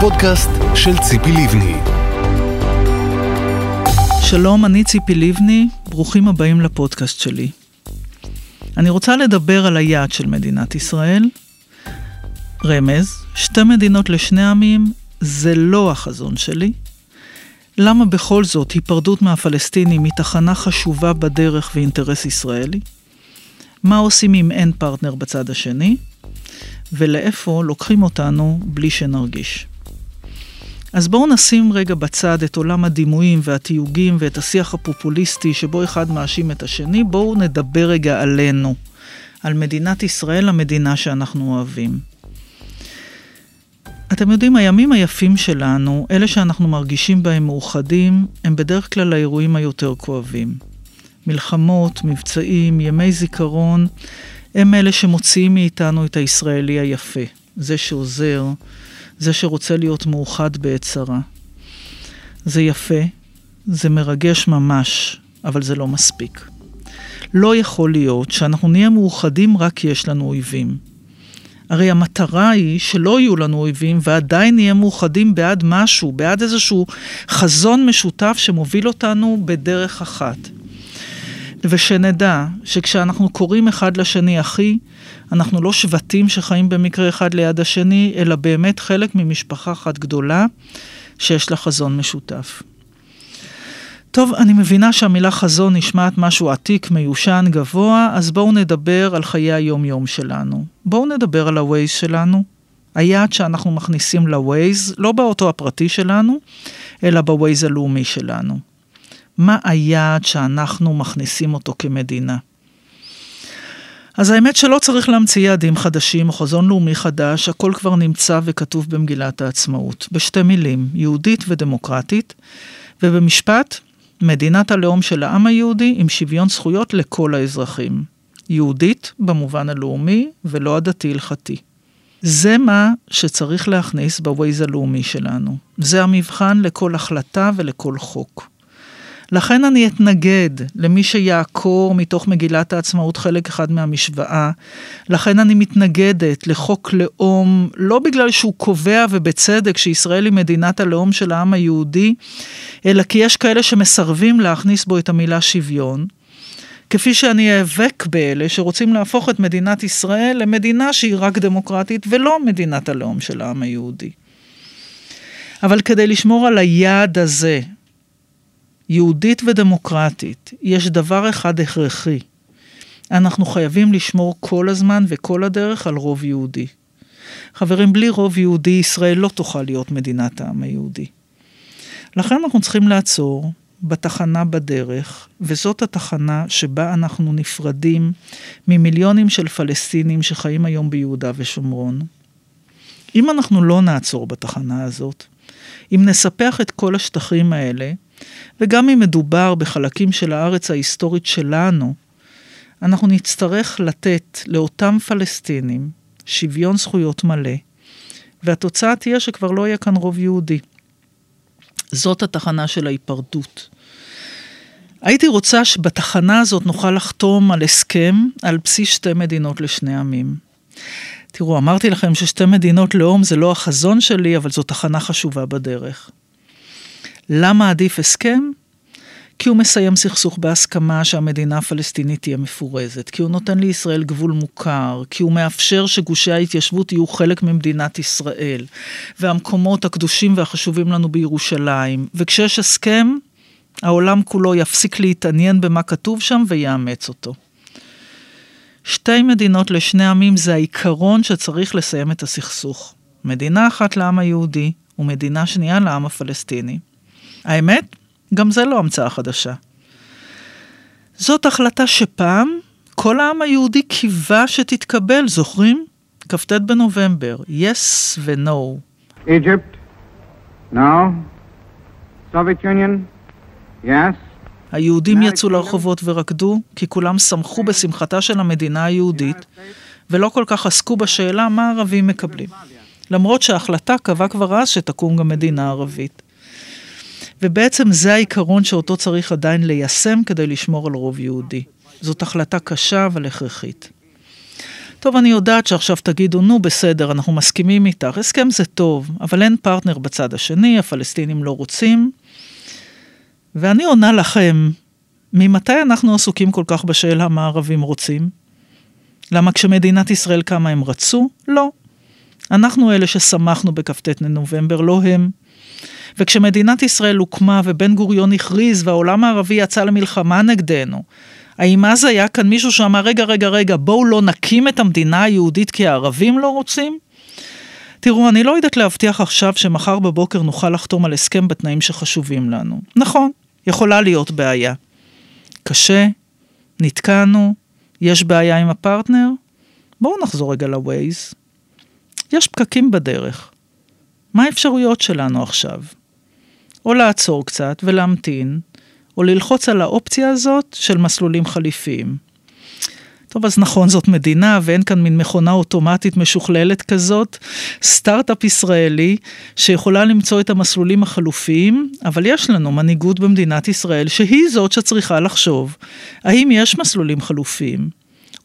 הפודקאסט של ציפי לבני. שלום, אני ציפי לבני, ברוכים הבאים לפודקאסט שלי. אני רוצה לדבר על היעד של מדינת ישראל. רמז, שתי מדינות לשני עמים זה לא החזון שלי. למה בכל זאת היפרדות מהפלסטינים היא תחנה חשובה בדרך ואינטרס ישראלי? מה עושים אם אין פרטנר בצד השני? ולאיפה לוקחים אותנו בלי שנרגיש. אז בואו נשים רגע בצד את עולם הדימויים והתיוגים ואת השיח הפופוליסטי שבו אחד מאשים את השני, בואו נדבר רגע עלינו, על מדינת ישראל, המדינה שאנחנו אוהבים. אתם יודעים, הימים היפים שלנו, אלה שאנחנו מרגישים בהם מאוחדים, הם בדרך כלל האירועים היותר כואבים. מלחמות, מבצעים, ימי זיכרון, הם אלה שמוציאים מאיתנו את הישראלי היפה, זה שעוזר, זה שרוצה להיות מאוחד בעת צרה. זה יפה, זה מרגש ממש, אבל זה לא מספיק. לא יכול להיות שאנחנו נהיה מאוחדים רק כי יש לנו אויבים. הרי המטרה היא שלא יהיו לנו אויבים ועדיין נהיה מאוחדים בעד משהו, בעד איזשהו חזון משותף שמוביל אותנו בדרך אחת. ושנדע שכשאנחנו קוראים אחד לשני אחי, אנחנו לא שבטים שחיים במקרה אחד ליד השני, אלא באמת חלק ממשפחה אחת גדולה שיש לה חזון משותף. טוב, אני מבינה שהמילה חזון נשמעת משהו עתיק, מיושן, גבוה, אז בואו נדבר על חיי היום-יום שלנו. בואו נדבר על ה-Waze שלנו. היעד שאנחנו מכניסים ל-Waze, לא באוטו הפרטי שלנו, אלא ב-Waze הלאומי שלנו. מה היעד שאנחנו מכניסים אותו כמדינה. אז האמת שלא צריך להמציא יעדים חדשים או חזון לאומי חדש, הכל כבר נמצא וכתוב במגילת העצמאות. בשתי מילים, יהודית ודמוקרטית, ובמשפט, מדינת הלאום של העם היהודי עם שוויון זכויות לכל האזרחים. יהודית במובן הלאומי ולא הדתי-הלכתי. זה מה שצריך להכניס בווייז הלאומי שלנו. זה המבחן לכל החלטה ולכל חוק. לכן אני אתנגד למי שיעקור מתוך מגילת העצמאות חלק אחד מהמשוואה. לכן אני מתנגדת לחוק לאום, לא בגלל שהוא קובע ובצדק שישראל היא מדינת הלאום של העם היהודי, אלא כי יש כאלה שמסרבים להכניס בו את המילה שוויון. כפי שאני איאבק באלה שרוצים להפוך את מדינת ישראל למדינה שהיא רק דמוקרטית ולא מדינת הלאום של העם היהודי. אבל כדי לשמור על היעד הזה, יהודית ודמוקרטית, יש דבר אחד הכרחי. אנחנו חייבים לשמור כל הזמן וכל הדרך על רוב יהודי. חברים, בלי רוב יהודי ישראל לא תוכל להיות מדינת העם היהודי. לכן אנחנו צריכים לעצור בתחנה בדרך, וזאת התחנה שבה אנחנו נפרדים ממיליונים של פלסטינים שחיים היום ביהודה ושומרון. אם אנחנו לא נעצור בתחנה הזאת, אם נספח את כל השטחים האלה, וגם אם מדובר בחלקים של הארץ ההיסטורית שלנו, אנחנו נצטרך לתת לאותם פלסטינים שוויון זכויות מלא, והתוצאה תהיה שכבר לא יהיה כאן רוב יהודי. זאת התחנה של ההיפרדות. הייתי רוצה שבתחנה הזאת נוכל לחתום על הסכם על בסיס שתי מדינות לשני עמים. תראו, אמרתי לכם ששתי מדינות לאום זה לא החזון שלי, אבל זו תחנה חשובה בדרך. למה עדיף הסכם? כי הוא מסיים סכסוך בהסכמה שהמדינה הפלסטינית תהיה מפורזת, כי הוא נותן לישראל גבול מוכר, כי הוא מאפשר שגושי ההתיישבות יהיו חלק ממדינת ישראל, והמקומות הקדושים והחשובים לנו בירושלים. וכשיש הסכם, העולם כולו יפסיק להתעניין במה כתוב שם ויאמץ אותו. שתי מדינות לשני עמים זה העיקרון שצריך לסיים את הסכסוך. מדינה אחת לעם היהודי ומדינה שנייה לעם הפלסטיני. האמת, גם זה לא המצאה חדשה. זאת החלטה שפעם כל העם היהודי קיווה שתתקבל, זוכרים? כ"ט בנובמבר, yes ו-no. Egypt, no. Soviet Union, yes. היהודים יצאו לרחובות ורקדו, כי כולם שמחו בשמחתה של המדינה היהודית, ולא כל כך עסקו בשאלה מה הערבים מקבלים. למרות שההחלטה קבעה כבר אז שתקום גם מדינה ערבית. ובעצם זה העיקרון שאותו צריך עדיין ליישם כדי לשמור על רוב יהודי. זאת החלטה קשה אבל הכרחית. טוב, אני יודעת שעכשיו תגידו, נו בסדר, אנחנו מסכימים איתך, הסכם זה טוב, אבל אין פרטנר בצד השני, הפלסטינים לא רוצים. ואני עונה לכם, ממתי אנחנו עסוקים כל כך בשאלה מה הערבים רוצים? למה כשמדינת ישראל קמה הם רצו? לא. אנחנו אלה ששמחנו בכ"ט נובמבר, לא הם. וכשמדינת ישראל הוקמה ובן גוריון הכריז והעולם הערבי יצא למלחמה נגדנו, האם אז היה כאן מישהו שאמר, רגע, רגע, רגע, בואו לא נקים את המדינה היהודית כי הערבים לא רוצים? תראו, אני לא יודעת להבטיח עכשיו שמחר בבוקר נוכל לחתום על הסכם בתנאים שחשובים לנו. נכון, יכולה להיות בעיה. קשה, נתקענו, יש בעיה עם הפרטנר? בואו נחזור רגע לווייז. יש פקקים בדרך. מה האפשרויות שלנו עכשיו? או לעצור קצת ולהמתין, או ללחוץ על האופציה הזאת של מסלולים חליפיים. טוב, אז נכון, זאת מדינה, ואין כאן מין מכונה אוטומטית משוכללת כזאת, סטארט-אפ ישראלי שיכולה למצוא את המסלולים החלופיים, אבל יש לנו מנהיגות במדינת ישראל שהיא זאת שצריכה לחשוב, האם יש מסלולים חלופיים,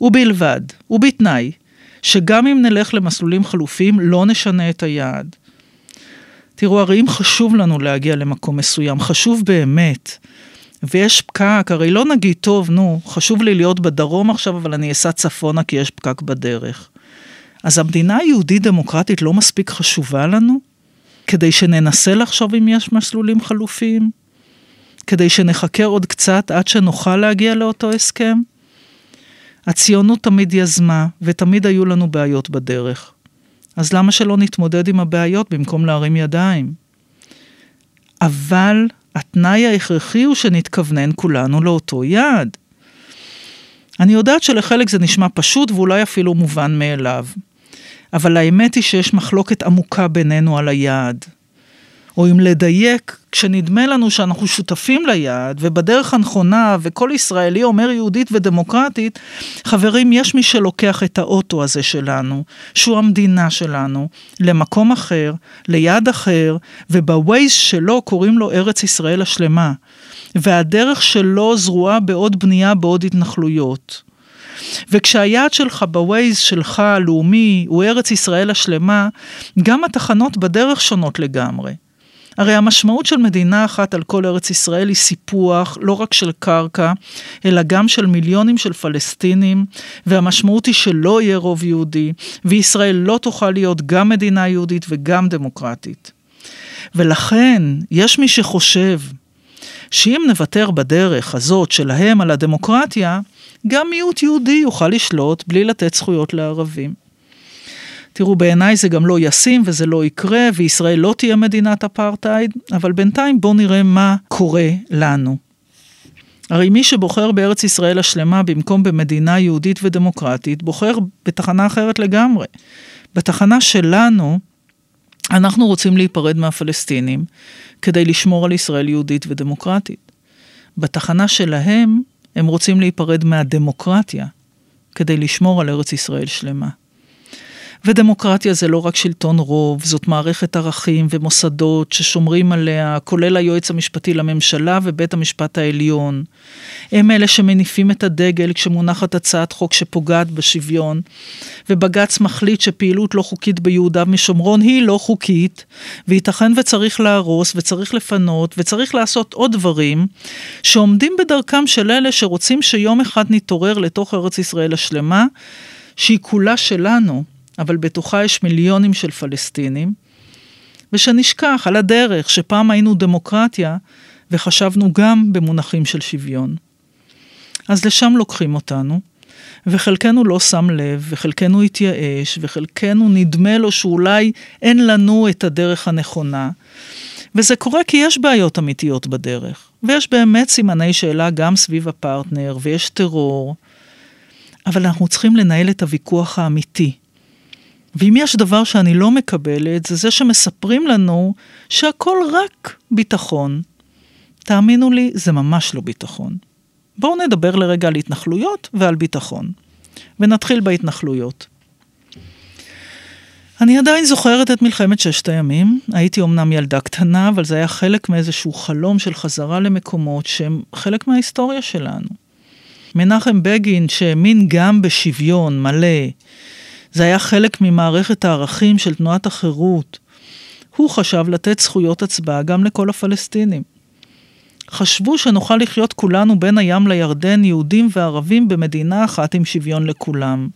ובלבד, ובתנאי, שגם אם נלך למסלולים חלופיים, לא נשנה את היעד. תראו, הרי אם חשוב לנו להגיע למקום מסוים, חשוב באמת, ויש פקק, הרי לא נגיד, טוב, נו, חשוב לי להיות בדרום עכשיו, אבל אני אסע צפונה כי יש פקק בדרך. אז המדינה היהודית דמוקרטית לא מספיק חשובה לנו? כדי שננסה לחשוב אם יש מסלולים חלופיים? כדי שנחקר עוד קצת עד שנוכל להגיע לאותו הסכם? הציונות תמיד יזמה, ותמיד היו לנו בעיות בדרך. אז למה שלא נתמודד עם הבעיות במקום להרים ידיים? אבל התנאי ההכרחי הוא שנתכוונן כולנו לאותו יעד. אני יודעת שלחלק זה נשמע פשוט ואולי אפילו מובן מאליו, אבל האמת היא שיש מחלוקת עמוקה בינינו על היעד. או אם לדייק, כשנדמה לנו שאנחנו שותפים ליעד ובדרך הנכונה וכל ישראלי אומר יהודית ודמוקרטית, חברים, יש מי שלוקח את האוטו הזה שלנו, שהוא המדינה שלנו, למקום אחר, ליעד אחר, ובווייז שלו קוראים לו ארץ ישראל השלמה. והדרך שלו זרועה בעוד בנייה בעוד התנחלויות. וכשהיעד שלך בווייז שלך, הלאומי, הוא ארץ ישראל השלמה, גם התחנות בדרך שונות לגמרי. הרי המשמעות של מדינה אחת על כל ארץ ישראל היא סיפוח לא רק של קרקע, אלא גם של מיליונים של פלסטינים, והמשמעות היא שלא יהיה רוב יהודי, וישראל לא תוכל להיות גם מדינה יהודית וגם דמוקרטית. ולכן, יש מי שחושב שאם נוותר בדרך הזאת שלהם על הדמוקרטיה, גם מיעוט יהודי יוכל לשלוט בלי לתת זכויות לערבים. תראו, בעיניי זה גם לא ישים וזה לא יקרה, וישראל לא תהיה מדינת אפרטהייד, אבל בינתיים בואו נראה מה קורה לנו. הרי מי שבוחר בארץ ישראל השלמה במקום במדינה יהודית ודמוקרטית, בוחר בתחנה אחרת לגמרי. בתחנה שלנו, אנחנו רוצים להיפרד מהפלסטינים כדי לשמור על ישראל יהודית ודמוקרטית. בתחנה שלהם, הם רוצים להיפרד מהדמוקרטיה כדי לשמור על ארץ ישראל שלמה. ודמוקרטיה זה לא רק שלטון רוב, זאת מערכת ערכים ומוסדות ששומרים עליה, כולל היועץ המשפטי לממשלה ובית המשפט העליון. הם אלה שמניפים את הדגל כשמונחת הצעת חוק שפוגעת בשוויון, ובג"ץ מחליט שפעילות לא חוקית ביהודה ושומרון היא לא חוקית, וייתכן וצריך להרוס וצריך לפנות וצריך לעשות עוד דברים שעומדים בדרכם של אלה שרוצים שיום אחד נתעורר לתוך ארץ ישראל השלמה, שהיא כולה שלנו. אבל בתוכה יש מיליונים של פלסטינים, ושנשכח על הדרך שפעם היינו דמוקרטיה וחשבנו גם במונחים של שוויון. אז לשם לוקחים אותנו, וחלקנו לא שם לב, וחלקנו התייאש, וחלקנו נדמה לו שאולי אין לנו את הדרך הנכונה. וזה קורה כי יש בעיות אמיתיות בדרך, ויש באמת סימני שאלה גם סביב הפרטנר, ויש טרור, אבל אנחנו צריכים לנהל את הוויכוח האמיתי, ואם יש דבר שאני לא מקבלת, זה זה שמספרים לנו שהכל רק ביטחון. תאמינו לי, זה ממש לא ביטחון. בואו נדבר לרגע על התנחלויות ועל ביטחון. ונתחיל בהתנחלויות. אני עדיין זוכרת את מלחמת ששת הימים. הייתי אמנם ילדה קטנה, אבל זה היה חלק מאיזשהו חלום של חזרה למקומות שהם חלק מההיסטוריה שלנו. מנחם בגין, שהאמין גם בשוויון מלא, זה היה חלק ממערכת הערכים של תנועת החירות. הוא חשב לתת זכויות הצבעה גם לכל הפלסטינים. חשבו שנוכל לחיות כולנו בין הים לירדן, יהודים וערבים, במדינה אחת עם שוויון לכולם.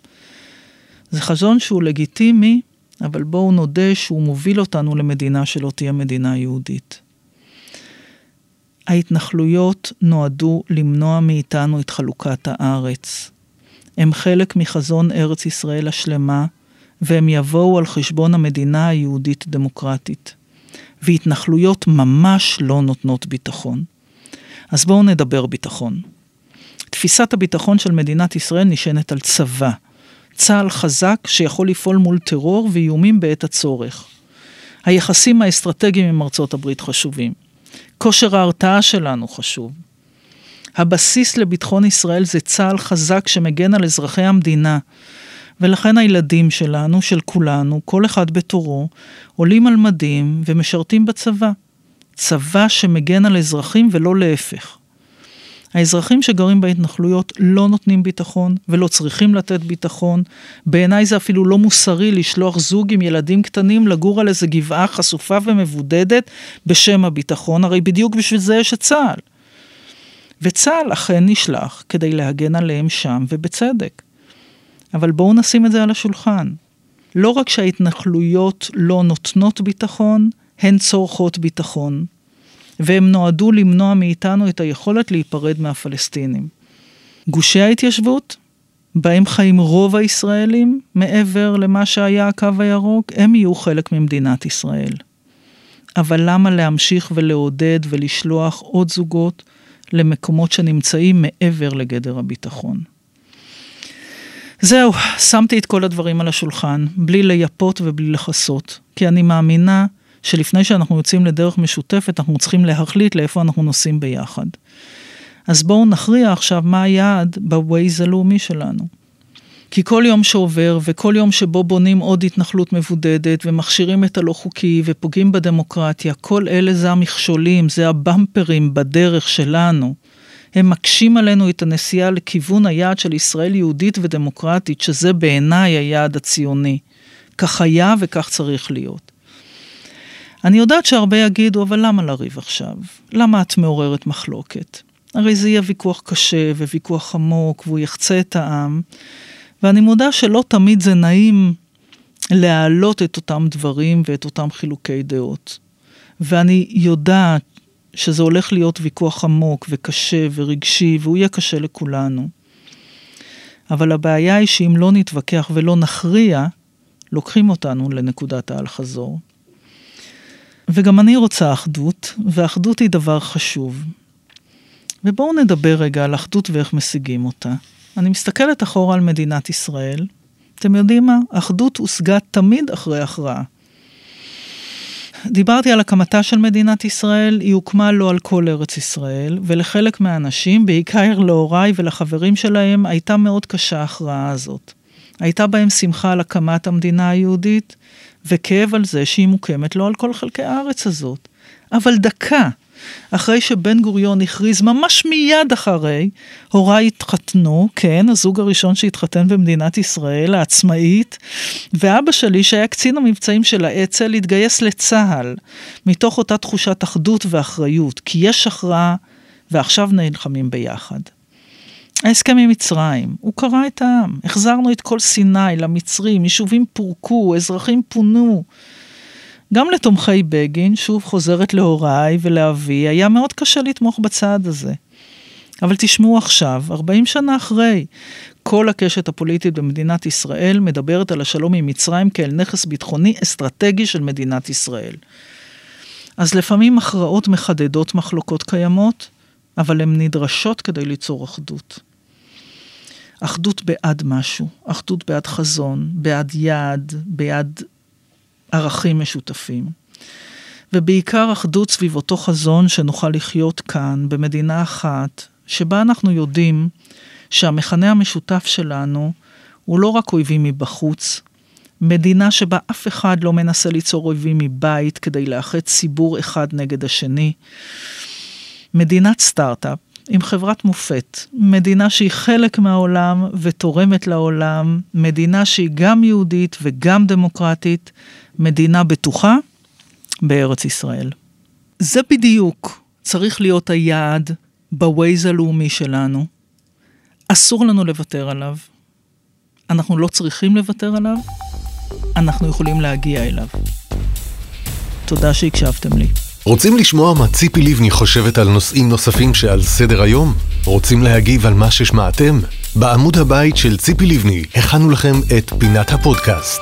זה חזון שהוא לגיטימי, אבל בואו נודה שהוא מוביל אותנו למדינה שלא תהיה מדינה יהודית. ההתנחלויות נועדו למנוע מאיתנו את חלוקת הארץ. הם חלק מחזון ארץ ישראל השלמה, והם יבואו על חשבון המדינה היהודית-דמוקרטית. והתנחלויות ממש לא נותנות ביטחון. אז בואו נדבר ביטחון. תפיסת הביטחון של מדינת ישראל נשענת על צבא. צה"ל חזק שיכול לפעול מול טרור ואיומים בעת הצורך. היחסים האסטרטגיים עם ארצות הברית חשובים. כושר ההרתעה שלנו חשוב. הבסיס לביטחון ישראל זה צה"ל חזק שמגן על אזרחי המדינה. ולכן הילדים שלנו, של כולנו, כל אחד בתורו, עולים על מדים ומשרתים בצבא. צבא שמגן על אזרחים ולא להפך. האזרחים שגרים בהתנחלויות לא נותנים ביטחון ולא צריכים לתת ביטחון. בעיניי זה אפילו לא מוסרי לשלוח זוג עם ילדים קטנים לגור על איזה גבעה חשופה ומבודדת בשם הביטחון, הרי בדיוק בשביל זה יש את צה"ל. וצה"ל אכן נשלח כדי להגן עליהם שם, ובצדק. אבל בואו נשים את זה על השולחן. לא רק שההתנחלויות לא נותנות ביטחון, הן צורכות ביטחון. והם נועדו למנוע מאיתנו את היכולת להיפרד מהפלסטינים. גושי ההתיישבות, בהם חיים רוב הישראלים, מעבר למה שהיה הקו הירוק, הם יהיו חלק ממדינת ישראל. אבל למה להמשיך ולעודד ולשלוח עוד זוגות למקומות שנמצאים מעבר לגדר הביטחון? זהו, שמתי את כל הדברים על השולחן, בלי לייפות ובלי לכסות, כי אני מאמינה שלפני שאנחנו יוצאים לדרך משותפת, אנחנו צריכים להחליט לאיפה אנחנו נוסעים ביחד. אז בואו נכריע עכשיו מה היעד בווייז הלאומי שלנו. כי כל יום שעובר וכל יום שבו בונים עוד התנחלות מבודדת ומכשירים את הלא חוקי ופוגעים בדמוקרטיה, כל אלה זה המכשולים, זה הבמפרים בדרך שלנו. הם מקשים עלינו את הנסיעה לכיוון היעד של ישראל יהודית ודמוקרטית, שזה בעיניי היעד הציוני. כך היה וכך צריך להיות. אני יודעת שהרבה יגידו, אבל למה לריב עכשיו? למה את מעוררת מחלוקת? הרי זה יהיה ויכוח קשה וויכוח עמוק, והוא יחצה את העם. ואני מודה שלא תמיד זה נעים להעלות את אותם דברים ואת אותם חילוקי דעות. ואני יודעת שזה הולך להיות ויכוח עמוק וקשה ורגשי, והוא יהיה קשה לכולנו. אבל הבעיה היא שאם לא נתווכח ולא נכריע, לוקחים אותנו לנקודת האל-חזור. וגם אני רוצה אחדות, ואחדות היא דבר חשוב. ובואו נדבר רגע על אחדות ואיך משיגים אותה. אני מסתכלת אחורה על מדינת ישראל. אתם יודעים מה? אחדות הושגה תמיד אחרי הכרעה. דיברתי על הקמתה של מדינת ישראל, היא הוקמה לא על כל ארץ ישראל, ולחלק מהאנשים, בעיקר להוריי ולחברים שלהם, הייתה מאוד קשה ההכרעה הזאת. הייתה בהם שמחה על הקמת המדינה היהודית, וכאב על זה שהיא מוקמת לא על כל חלקי הארץ הזאת. אבל דקה אחרי שבן גוריון הכריז, ממש מיד אחרי, הוריי התחתנו, כן, הזוג הראשון שהתחתן במדינת ישראל, העצמאית, ואבא שלי, שהיה קצין המבצעים של האצ"ל, התגייס לצה"ל, מתוך אותה תחושת אחדות ואחריות, כי יש הכרעה, ועכשיו נלחמים ביחד. ההסכם עם מצרים, הוא קרע את העם. החזרנו את כל סיני למצרים, יישובים פורקו, אזרחים פונו. גם לתומכי בגין, שוב חוזרת להוריי ולאבי, היה מאוד קשה לתמוך בצעד הזה. אבל תשמעו עכשיו, 40 שנה אחרי, כל הקשת הפוליטית במדינת ישראל מדברת על השלום עם מצרים כאל נכס ביטחוני אסטרטגי של מדינת ישראל. אז לפעמים הכרעות מחדדות מחלוקות קיימות, אבל הן נדרשות כדי ליצור אחדות. אחדות בעד משהו, אחדות בעד חזון, בעד יעד, בעד ערכים משותפים. ובעיקר אחדות סביב אותו חזון שנוכל לחיות כאן, במדינה אחת, שבה אנחנו יודעים שהמכנה המשותף שלנו הוא לא רק אויבים מבחוץ, מדינה שבה אף אחד לא מנסה ליצור אויבים מבית כדי לאחד ציבור אחד נגד השני. מדינת סטארט-אפ, עם חברת מופת, מדינה שהיא חלק מהעולם ותורמת לעולם, מדינה שהיא גם יהודית וגם דמוקרטית, מדינה בטוחה בארץ ישראל. זה בדיוק צריך להיות היעד בווייז הלאומי שלנו. אסור לנו לוותר עליו. אנחנו לא צריכים לוותר עליו, אנחנו יכולים להגיע אליו. תודה שהקשבתם לי. רוצים לשמוע מה ציפי לבני חושבת על נושאים נוספים שעל סדר היום? רוצים להגיב על מה ששמעתם? בעמוד הבית של ציפי לבני הכנו לכם את פינת הפודקאסט.